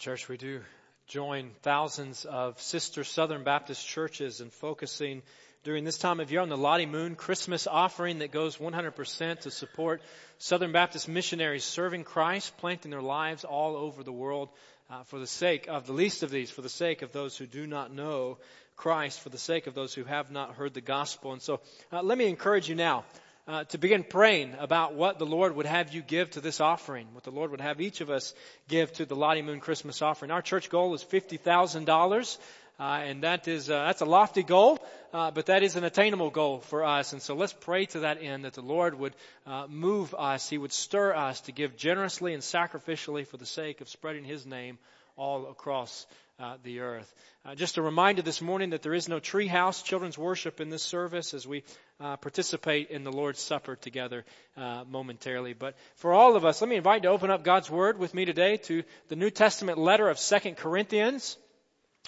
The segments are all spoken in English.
church, we do join thousands of sister Southern Baptist churches in focusing during this time of year on the Lottie Moon Christmas offering that goes 100% to support Southern Baptist missionaries serving Christ, planting their lives all over the world uh, for the sake of the least of these, for the sake of those who do not know Christ, for the sake of those who have not heard the gospel. And so uh, let me encourage you now uh, to begin praying about what the Lord would have you give to this offering, what the Lord would have each of us give to the Lottie Moon Christmas offering. Our church goal is $50,000. Uh, and that is uh, that's a lofty goal, uh, but that is an attainable goal for us. And so let's pray to that end that the Lord would uh, move us, He would stir us to give generously and sacrificially for the sake of spreading His name all across uh, the earth. Uh, just a reminder this morning that there is no treehouse children's worship in this service as we uh, participate in the Lord's Supper together uh, momentarily. But for all of us, let me invite you to open up God's Word with me today to the New Testament letter of Second Corinthians.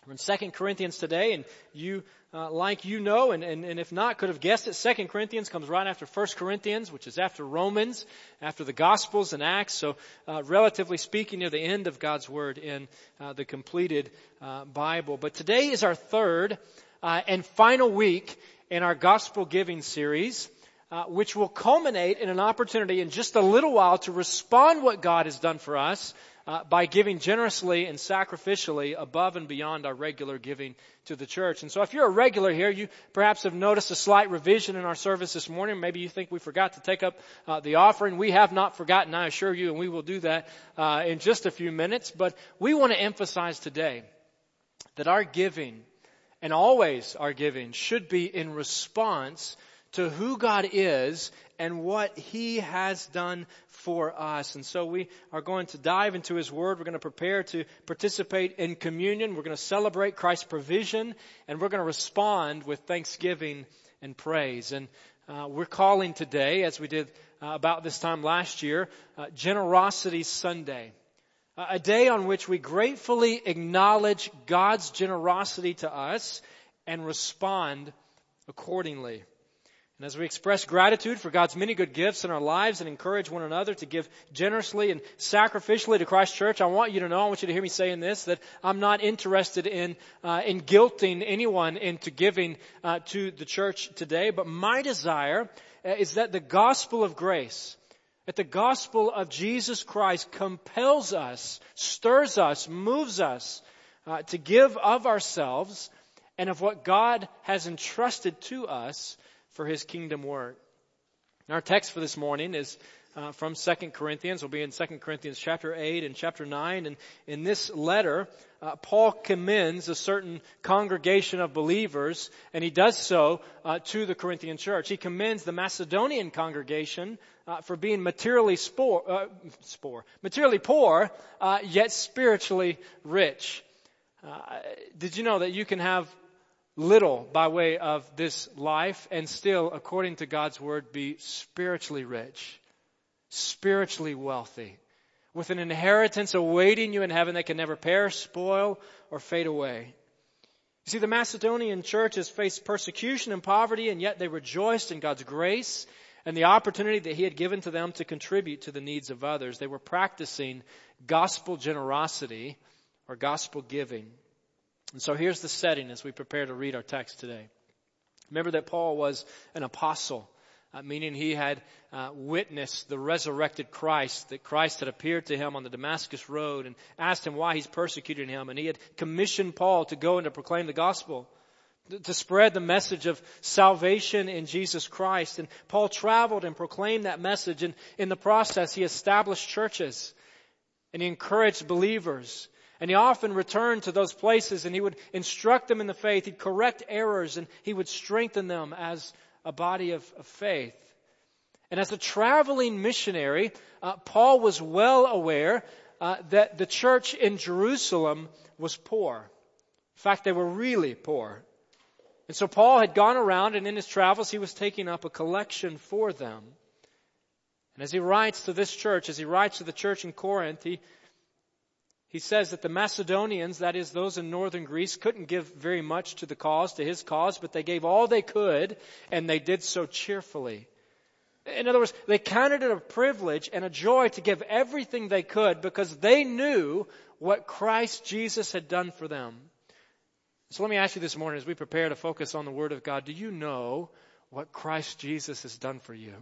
We're in Second Corinthians today, and you uh, like you know, and, and, and if not, could have guessed it. Second Corinthians comes right after First Corinthians, which is after Romans, after the Gospels and Acts. So, uh, relatively speaking, near the end of God's Word in uh, the completed uh, Bible. But today is our third uh, and final week in our Gospel Giving series. Uh, which will culminate in an opportunity in just a little while to respond what God has done for us uh, by giving generously and sacrificially above and beyond our regular giving to the church. And so if you're a regular here, you perhaps have noticed a slight revision in our service this morning. Maybe you think we forgot to take up uh, the offering. We have not forgotten, I assure you, and we will do that uh, in just a few minutes. But we want to emphasize today that our giving and always our giving should be in response to who God is and what He has done for us. And so we are going to dive into His Word. We're going to prepare to participate in communion. We're going to celebrate Christ's provision and we're going to respond with thanksgiving and praise. And uh, we're calling today, as we did uh, about this time last year, uh, Generosity Sunday. A day on which we gratefully acknowledge God's generosity to us and respond accordingly. And as we express gratitude for God's many good gifts in our lives and encourage one another to give generously and sacrificially to Christ Church, I want you to know, I want you to hear me saying this, that I'm not interested in, uh, in guilting anyone into giving uh, to the church today, but my desire uh, is that the gospel of grace, that the gospel of Jesus Christ compels us, stirs us, moves us uh, to give of ourselves and of what God has entrusted to us for his kingdom work. our text for this morning is uh, from 2 Corinthians. We'll be in 2 Corinthians chapter 8 and chapter 9. And in this letter, uh, Paul commends a certain congregation of believers, and he does so uh, to the Corinthian church. He commends the Macedonian congregation uh, for being materially spore, uh, spore materially poor, uh, yet spiritually rich. did you know that you can have little by way of this life and still, according to God's word, be spiritually rich, spiritually wealthy, with an inheritance awaiting you in heaven that can never perish, spoil, or fade away. You see, the Macedonian churches faced persecution and poverty, and yet they rejoiced in God's grace and the opportunity that He had given to them to contribute to the needs of others. They were practicing gospel generosity or gospel giving. And so here's the setting as we prepare to read our text today. Remember that Paul was an apostle, uh, meaning he had uh, witnessed the resurrected Christ, that Christ had appeared to him on the Damascus road and asked him why he's persecuting him. And he had commissioned Paul to go and to proclaim the gospel, to spread the message of salvation in Jesus Christ. And Paul traveled and proclaimed that message. And in the process, he established churches and he encouraged believers and he often returned to those places and he would instruct them in the faith. He'd correct errors and he would strengthen them as a body of, of faith. And as a traveling missionary, uh, Paul was well aware uh, that the church in Jerusalem was poor. In fact, they were really poor. And so Paul had gone around and in his travels he was taking up a collection for them. And as he writes to this church, as he writes to the church in Corinth, he he says that the Macedonians, that is those in northern Greece, couldn't give very much to the cause, to his cause, but they gave all they could, and they did so cheerfully. In other words, they counted it a privilege and a joy to give everything they could because they knew what Christ Jesus had done for them. So let me ask you this morning as we prepare to focus on the Word of God, do you know what Christ Jesus has done for you?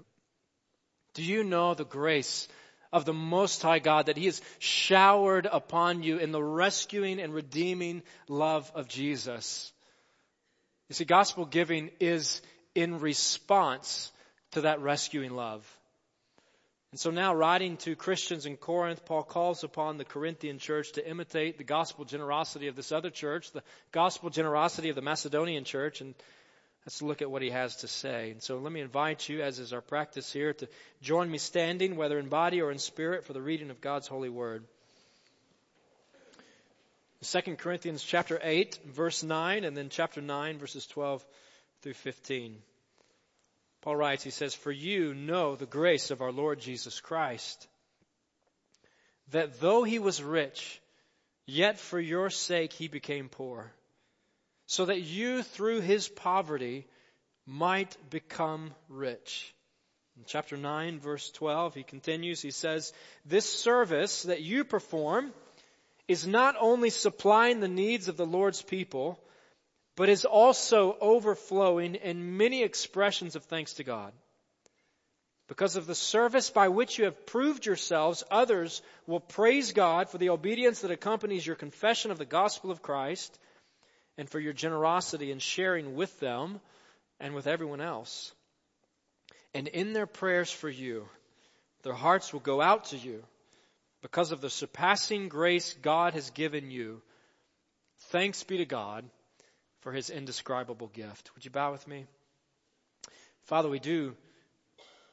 Do you know the grace of the Most High God that He has showered upon you in the rescuing and redeeming love of Jesus? You see, gospel giving is in response to that rescuing love. And so now, writing to Christians in Corinth, Paul calls upon the Corinthian church to imitate the gospel generosity of this other church, the gospel generosity of the Macedonian church, and let's look at what he has to say. And so let me invite you, as is our practice here, to join me standing, whether in body or in spirit, for the reading of God's holy word. 2 Corinthians chapter 8, verse 9, and then chapter 9, verses 12 through 15. Paul writes, he says, For you know the grace of our Lord Jesus Christ, that though he was rich, yet for your sake he became poor, so that you through his poverty might become rich. In chapter 9, verse 12, he continues, he says, This service that you perform is not only supplying the needs of the Lord's people, but is also overflowing in many expressions of thanks to God. Because of the service by which you have proved yourselves, others will praise God for the obedience that accompanies your confession of the gospel of Christ and for your generosity in sharing with them and with everyone else. And in their prayers for you, their hearts will go out to you because of the surpassing grace God has given you. Thanks be to God for his indescribable gift. Would you bow with me? Father, we do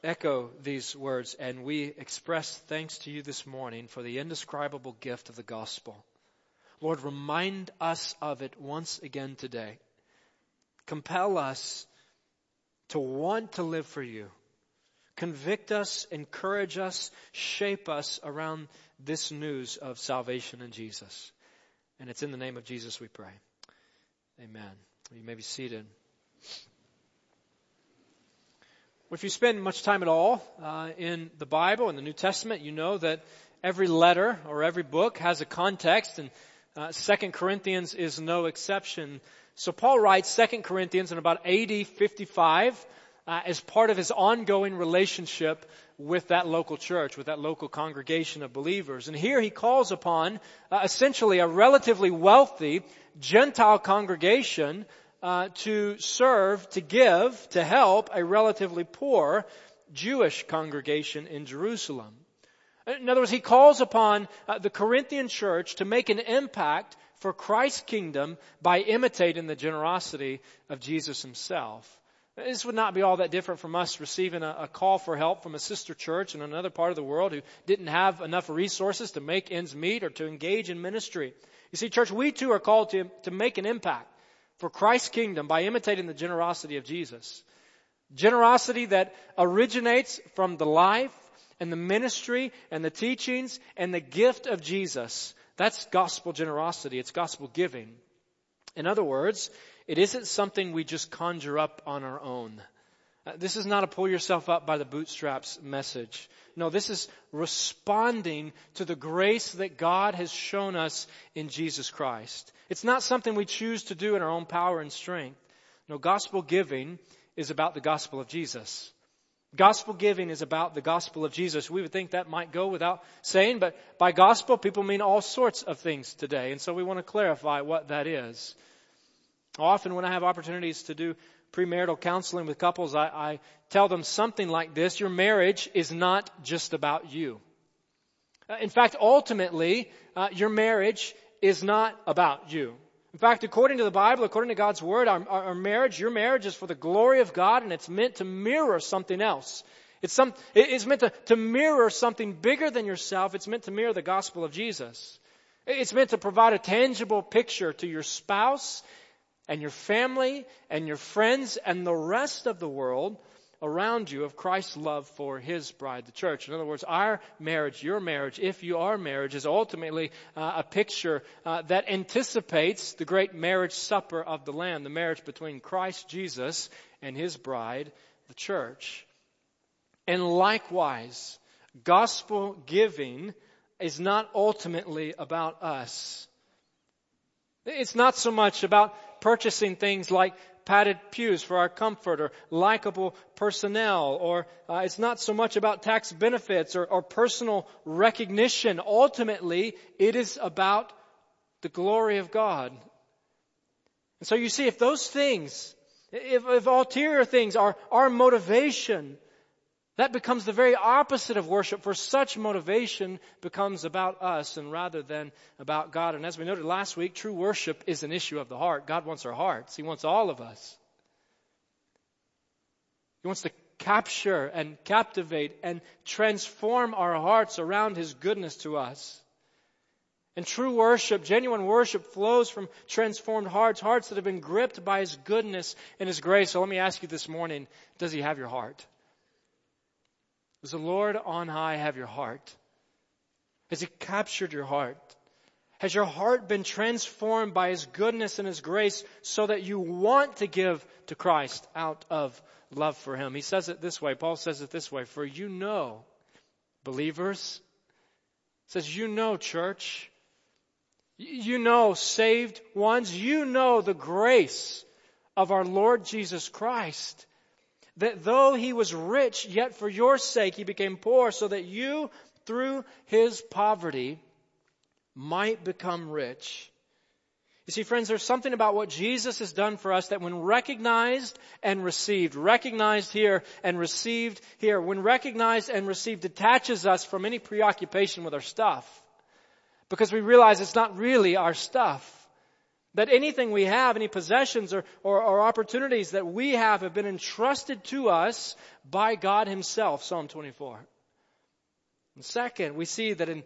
echo these words and we express thanks to you this morning for the indescribable gift of the gospel. Lord, remind us of it once again today. Compel us to want to live for you. Convict us, encourage us, shape us around this news of salvation in Jesus. And it's in the name of Jesus we pray. Amen. You may be seated. If you spend much time at all uh, in the Bible, in the New Testament, you know that every letter or every book has a context, and uh, Second Corinthians is no exception. So Paul writes Second Corinthians in about AD 55 uh, as part of his ongoing relationship with that local church, with that local congregation of believers. And here he calls upon uh, essentially a relatively wealthy Gentile congregation uh, to serve, to give, to help a relatively poor Jewish congregation in Jerusalem. In other words, he calls upon uh, the Corinthian church to make an impact for Christ's kingdom by imitating the generosity of Jesus himself. This would not be all that different from us receiving a, a, call for help from a sister church in another part of the world who didn't have enough resources to make ends meet or to engage in ministry. You see, church, we too are called to, to make an impact for Christ's kingdom by imitating the generosity of Jesus. Generosity that originates from the life and the ministry and the teachings and the gift of Jesus. That's gospel generosity. It's gospel giving. In other words, it isn't something we just conjure up on our own. Uh, this is not a pull yourself up by the bootstraps message. No, this is responding to the grace that God has shown us in Jesus Christ. It's not something we choose to do in our own power and strength. No, gospel giving is about the gospel of Jesus. Gospel giving is about the gospel of Jesus. We would think that might go without saying, but by gospel, people mean all sorts of things today. And so we want to clarify what that is. Often, when I have opportunities to do premarital counseling with couples, I, I tell them something like this Your marriage is not just about you. Uh, in fact, ultimately, uh, your marriage is not about you. In fact, according to the Bible, according to God's Word, our, our, marriage, your marriage is for the glory of God and it's meant to mirror something else. It's, some, it's meant to, to mirror something bigger than yourself. It's meant to mirror the gospel of Jesus. It's meant to provide a tangible picture to your spouse and your family and your friends and the rest of the world around you of Christ's love for His bride, the church. In other words, our marriage, your marriage, if you are marriage, is ultimately uh, a picture uh, that anticipates the great marriage supper of the Lamb, the marriage between Christ Jesus and His bride, the church. And likewise, gospel giving is not ultimately about us. It's not so much about purchasing things like padded pews for our comfort or likable personnel or uh, it's not so much about tax benefits or, or personal recognition. Ultimately, it is about the glory of God. And so you see, if those things, if, if ulterior things are our motivation, that becomes the very opposite of worship, for such motivation becomes about us and rather than about God. And as we noted last week, true worship is an issue of the heart. God wants our hearts. He wants all of us. He wants to capture and captivate and transform our hearts around His goodness to us. And true worship, genuine worship flows from transformed hearts, hearts that have been gripped by His goodness and His grace. So let me ask you this morning, does He have your heart? Does the Lord on high have your heart? Has He captured your heart? Has your heart been transformed by His goodness and His grace so that you want to give to Christ out of love for Him? He says it this way. Paul says it this way. For you know, believers, says you know, church, you know, saved ones, you know the grace of our Lord Jesus Christ that though he was rich, yet for your sake he became poor, so that you, through his poverty, might become rich. You see, friends, there's something about what Jesus has done for us that when recognized and received, recognized here and received here, when recognized and received detaches us from any preoccupation with our stuff. Because we realize it's not really our stuff. That anything we have, any possessions or, or, or, opportunities that we have have been entrusted to us by God Himself, Psalm 24. And second, we see that in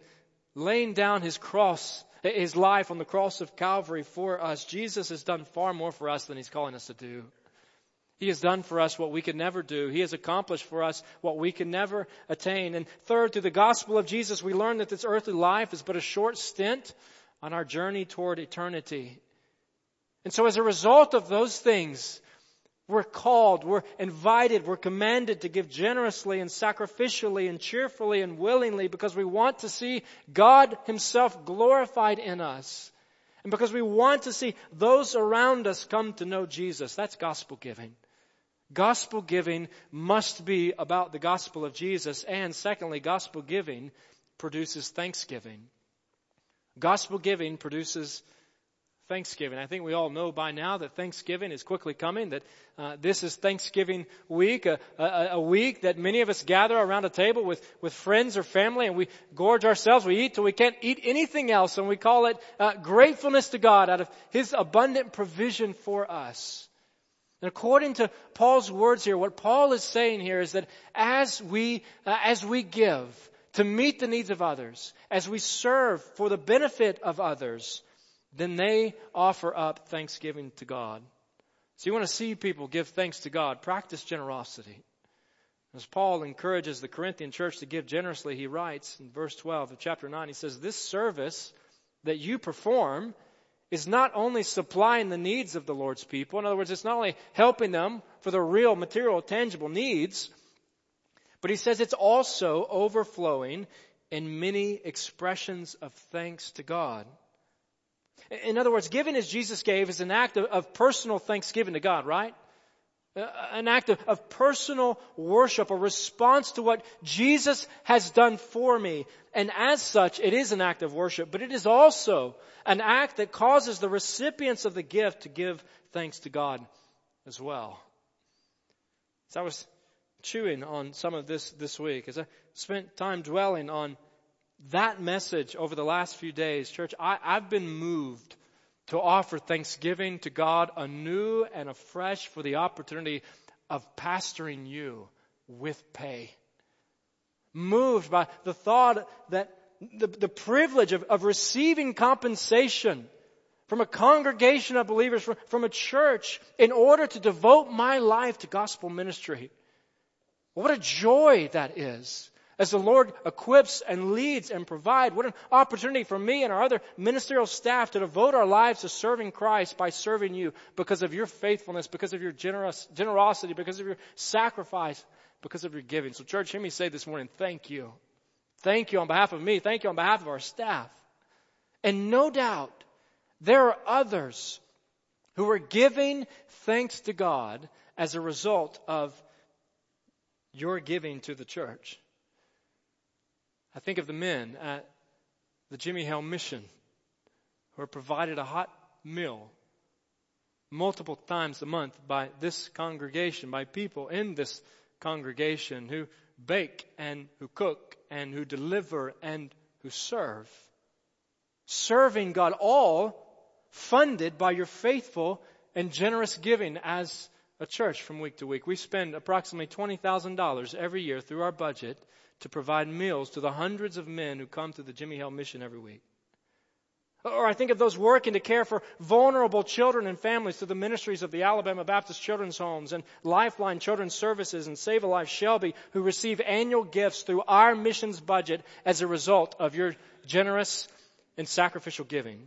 laying down His cross, His life on the cross of Calvary for us, Jesus has done far more for us than He's calling us to do. He has done for us what we could never do. He has accomplished for us what we can never attain. And third, through the gospel of Jesus, we learn that this earthly life is but a short stint on our journey toward eternity. And so as a result of those things, we're called, we're invited, we're commanded to give generously and sacrificially and cheerfully and willingly because we want to see God Himself glorified in us. And because we want to see those around us come to know Jesus. That's gospel giving. Gospel giving must be about the gospel of Jesus. And secondly, gospel giving produces thanksgiving. Gospel giving produces Thanksgiving. I think we all know by now that Thanksgiving is quickly coming, that uh, this is Thanksgiving week, a, a, a, week that many of us gather around a table with, with friends or family and we gorge ourselves, we eat till we can't eat anything else and we call it uh, gratefulness to God out of His abundant provision for us. And according to Paul's words here, what Paul is saying here is that as we, uh, as we give to meet the needs of others, as we serve for the benefit of others, then they offer up thanksgiving to God. So you want to see people give thanks to God, practice generosity. As Paul encourages the Corinthian church to give generously, he writes in verse 12 of chapter 9, he says, This service that you perform is not only supplying the needs of the Lord's people, in other words, it's not only helping them for their real material, tangible needs, but he says it's also overflowing in many expressions of thanks to God. In other words, giving as Jesus gave is an act of, of personal thanksgiving to God, right? Uh, an act of, of, personal worship, a response to what Jesus has done for me. And as such, it is an act of worship, but it is also an act that causes the recipients of the gift to give thanks to God as well. As I was chewing on some of this this week, as I spent time dwelling on that message over the last few days, church, I, I've been moved to offer thanksgiving to God anew and afresh for the opportunity of pastoring you with pay. Moved by the thought that the, the privilege of, of receiving compensation from a congregation of believers, from, from a church, in order to devote my life to gospel ministry. What a joy that is. As the Lord equips and leads and provides, what an opportunity for me and our other ministerial staff to devote our lives to serving Christ by serving you because of your faithfulness, because of your generous, generosity, because of your sacrifice, because of your giving. So church, hear me say this morning, thank you. Thank you on behalf of me. Thank you on behalf of our staff. And no doubt, there are others who are giving thanks to God as a result of your giving to the church. I think of the men at the Jimmie Hale Mission who are provided a hot meal multiple times a month by this congregation, by people in this congregation who bake and who cook and who deliver and who serve. Serving God, all funded by your faithful and generous giving as a church from week to week. We spend approximately $20,000 every year through our budget to provide meals to the hundreds of men who come to the Jimmie Hale mission every week. Or I think of those working to care for vulnerable children and families through the ministries of the Alabama Baptist Children's Homes and Lifeline Children's Services and Save a Life Shelby who receive annual gifts through our missions budget as a result of your generous and sacrificial giving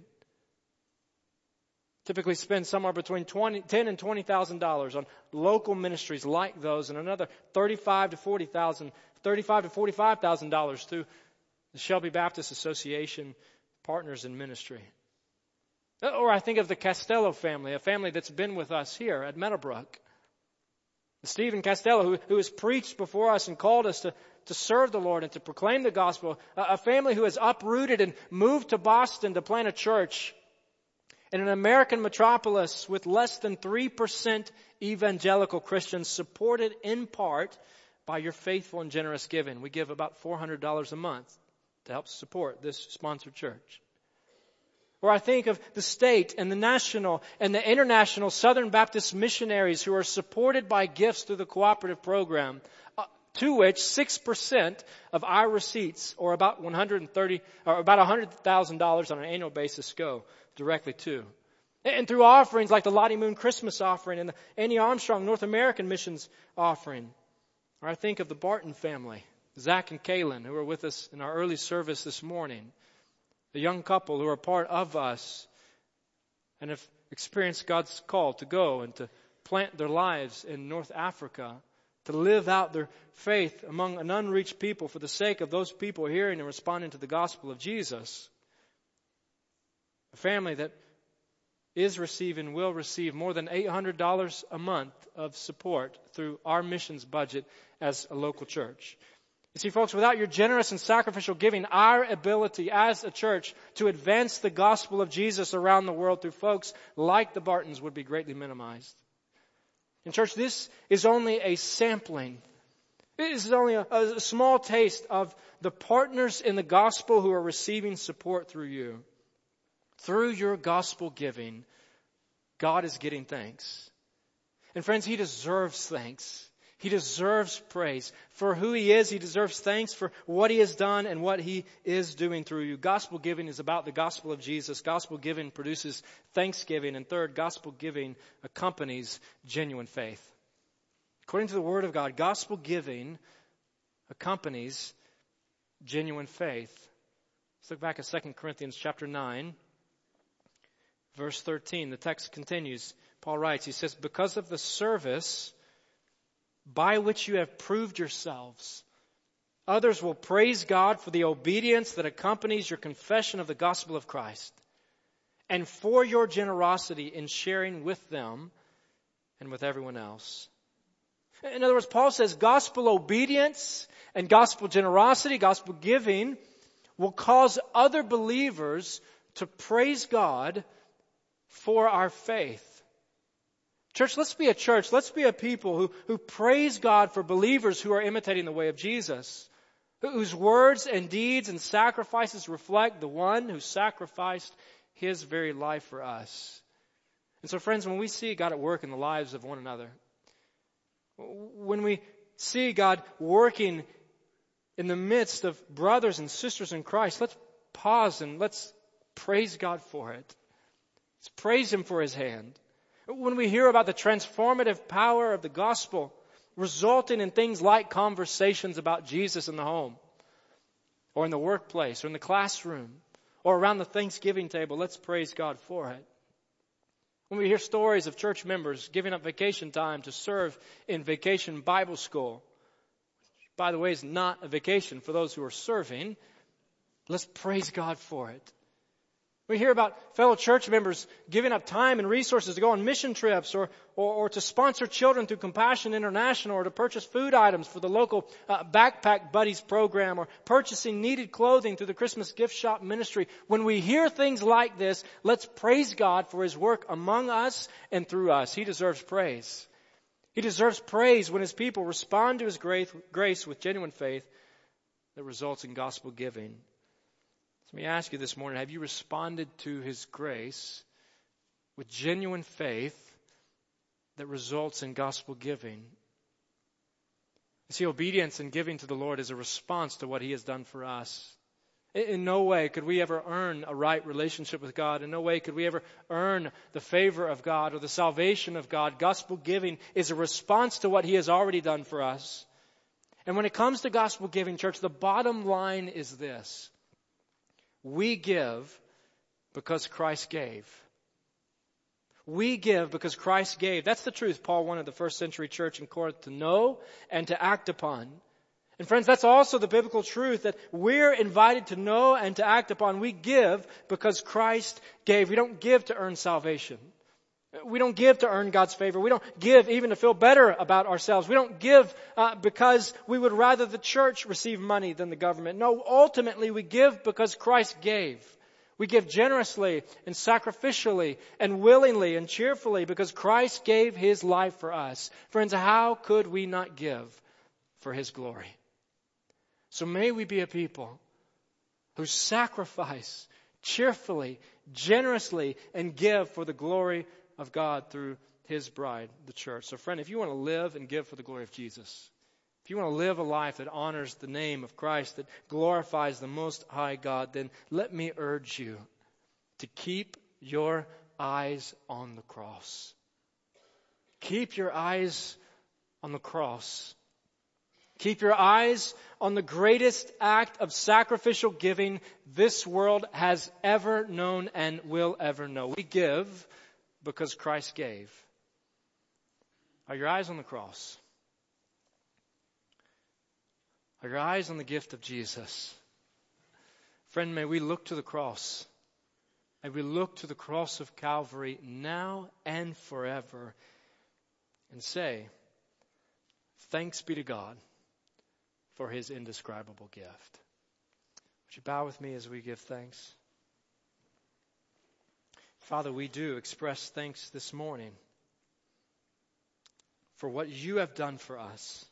typically spend somewhere between 20, 10 and twenty thousand dollars on local ministries like those, and another thirty-five to forty thousand, thirty-five to forty-five thousand dollars through the Shelby Baptist Association partners in ministry. Uh, or I think of the Castello family, a family that's been with us here at Meadowbrook. Stephen Castello, who, who has preached before us and called us to, to serve the Lord and to proclaim the gospel. A, a family who has uprooted and moved to Boston to plant a church in an American metropolis with less than 3% evangelical Christians supported in part by your faithful and generous giving. We give about $400 a month to help support this sponsored church. Or I think of the state and the national and the international Southern Baptist missionaries who are supported by gifts through the cooperative program, uh, to which 6% of our receipts, or about 130, or about $100,000 on an annual basis go directly to. And through offerings like the Lottie Moon Christmas offering and the Annie Armstrong North American Missions offering. Or I think of the Barton family, Zach and Kaylin, who are with us in our early service this morning. The young couple who are part of us and have experienced God's call to go and to plant their lives in North Africa, to live out their faith among an unreached people for the sake of those people hearing and responding to the gospel of Jesus. A family that is receiving, will receive more than $800 a month of support through our missions budget as a local church. You see, folks, without your generous and sacrificial giving, our ability as a church to advance the gospel of Jesus around the world through folks like the Bartons would be greatly minimized. And church, this is only a sampling. This is only a, a small taste of the partners in the gospel who are receiving support through you. Through your gospel giving, God is getting thanks. And friends, He deserves thanks. He deserves praise. For who He is, He deserves thanks for what He has done and what He is doing through you. Gospel giving is about the gospel of Jesus. Gospel giving produces thanksgiving. And third, gospel giving accompanies genuine faith. According to the Word of God, gospel giving accompanies genuine faith. Let's look back at 2 Corinthians chapter 9. Verse 13, the text continues. Paul writes, he says, Because of the service by which you have proved yourselves, others will praise God for the obedience that accompanies your confession of the gospel of Christ, and for your generosity in sharing with them and with everyone else. In other words, Paul says gospel obedience and gospel generosity, gospel giving will cause other believers to praise God for our faith. Church, let's be a church. Let's be a people who, who praise God for believers who are imitating the way of Jesus, whose words and deeds and sacrifices reflect the one who sacrificed his very life for us. And so, friends, when we see God at work in the lives of one another, when we see God working in the midst of brothers and sisters in Christ, let's pause and let's praise God for it. Let's praise Him for His hand. When we hear about the transformative power of the gospel resulting in things like conversations about Jesus in the home, or in the workplace, or in the classroom, or around the Thanksgiving table. Let's praise God for it. When we hear stories of church members giving up vacation time to serve in vacation Bible school, which by the way, is not a vacation for those who are serving, let's praise God for it. We hear about fellow church members giving up time and resources to go on mission trips or, or, or to sponsor children through Compassion International or to purchase food items for the local uh, Backpack Buddies program or purchasing needed clothing through the Christmas gift shop ministry. When we hear things like this, let's praise God for His work among us and through us. He deserves praise. He deserves praise when His people respond to His grace, grace with genuine faith that results in gospel giving. Let me ask you this morning have you responded to His grace with genuine faith that results in gospel giving? You see, obedience and giving to the Lord is a response to what He has done for us. In no way could we ever earn a right relationship with God. In no way could we ever earn the favor of God or the salvation of God. Gospel giving is a response to what He has already done for us. And when it comes to gospel giving, church, the bottom line is this we give because Christ gave. We give because Christ gave. That's the truth Paul wanted the first century church in Corinth to know and to act upon. And friends, that's also the biblical truth that we're invited to know and to act upon. We give because Christ gave. We don't give to earn salvation. We don't give to earn God's favor. We don't give even to feel better about ourselves. We don't give uh, because we would rather the church receive money than the government. No, ultimately we give because Christ gave. We give generously and sacrificially and willingly and cheerfully because Christ gave His life for us. Friends, how could we not give for His glory? So may we be a people who sacrifice cheerfully, generously, and give for the glory of God through His bride, the church. So, friend, if you want to live and give for the glory of Jesus, if you want to live a life that honors the name of Christ, that glorifies the Most High God, then let me urge you to keep your eyes on the cross. Keep your eyes on the cross. Keep your eyes on the greatest act of sacrificial giving this world has ever known and will ever know. We give because Christ gave. Are your eyes on the cross? Are your eyes on the gift of Jesus? Friend, may we look to the cross. May we look to the cross of Calvary now and forever and say, Thanks be to God for his indescribable gift. Would you bow with me as we give thanks? Father, we do express thanks this morning for what you have done for us.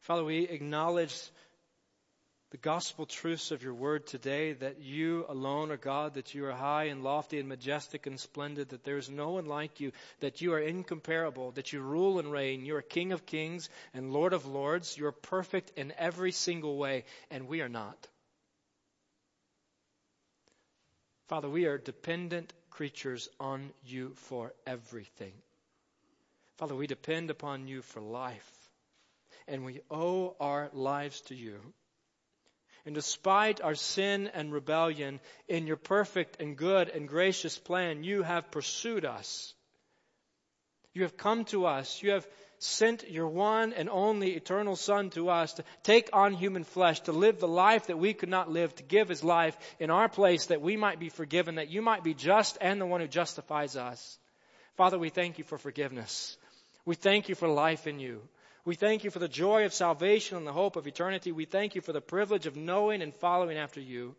Father, we acknowledge the gospel truths of your word today that you alone are God, that you are high and lofty and majestic and splendid, that there is no one like you, that you are incomparable, that you rule and reign. You are King of kings and Lord of lords. You are perfect in every single way, and we are not. Father, we are dependent creatures on you for everything. Father, we depend upon you for life, and we owe our lives to you. And despite our sin and rebellion, in your perfect and good and gracious plan, you have pursued us. You have come to us. You have sent your one and only eternal Son to us to take on human flesh, to live the life that we could not live, to give his life in our place that we might be forgiven, that you might be just and the one who justifies us. Father, we thank you for forgiveness. We thank you for life in you. We thank you for the joy of salvation and the hope of eternity. We thank you for the privilege of knowing and following after you.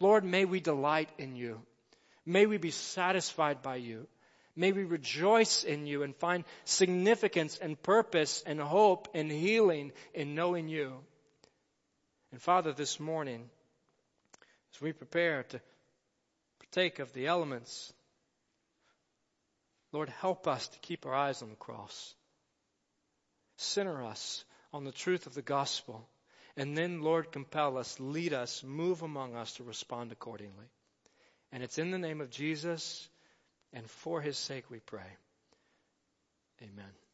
Lord, may we delight in you. May we be satisfied by you. May we rejoice in you and find significance and purpose and hope and healing in knowing you. And Father, this morning, as we prepare to partake of the elements, Lord, help us to keep our eyes on the cross. Center us on the truth of the gospel. And then, Lord, compel us, lead us, move among us to respond accordingly. And it's in the name of Jesus and for his sake we pray. Amen.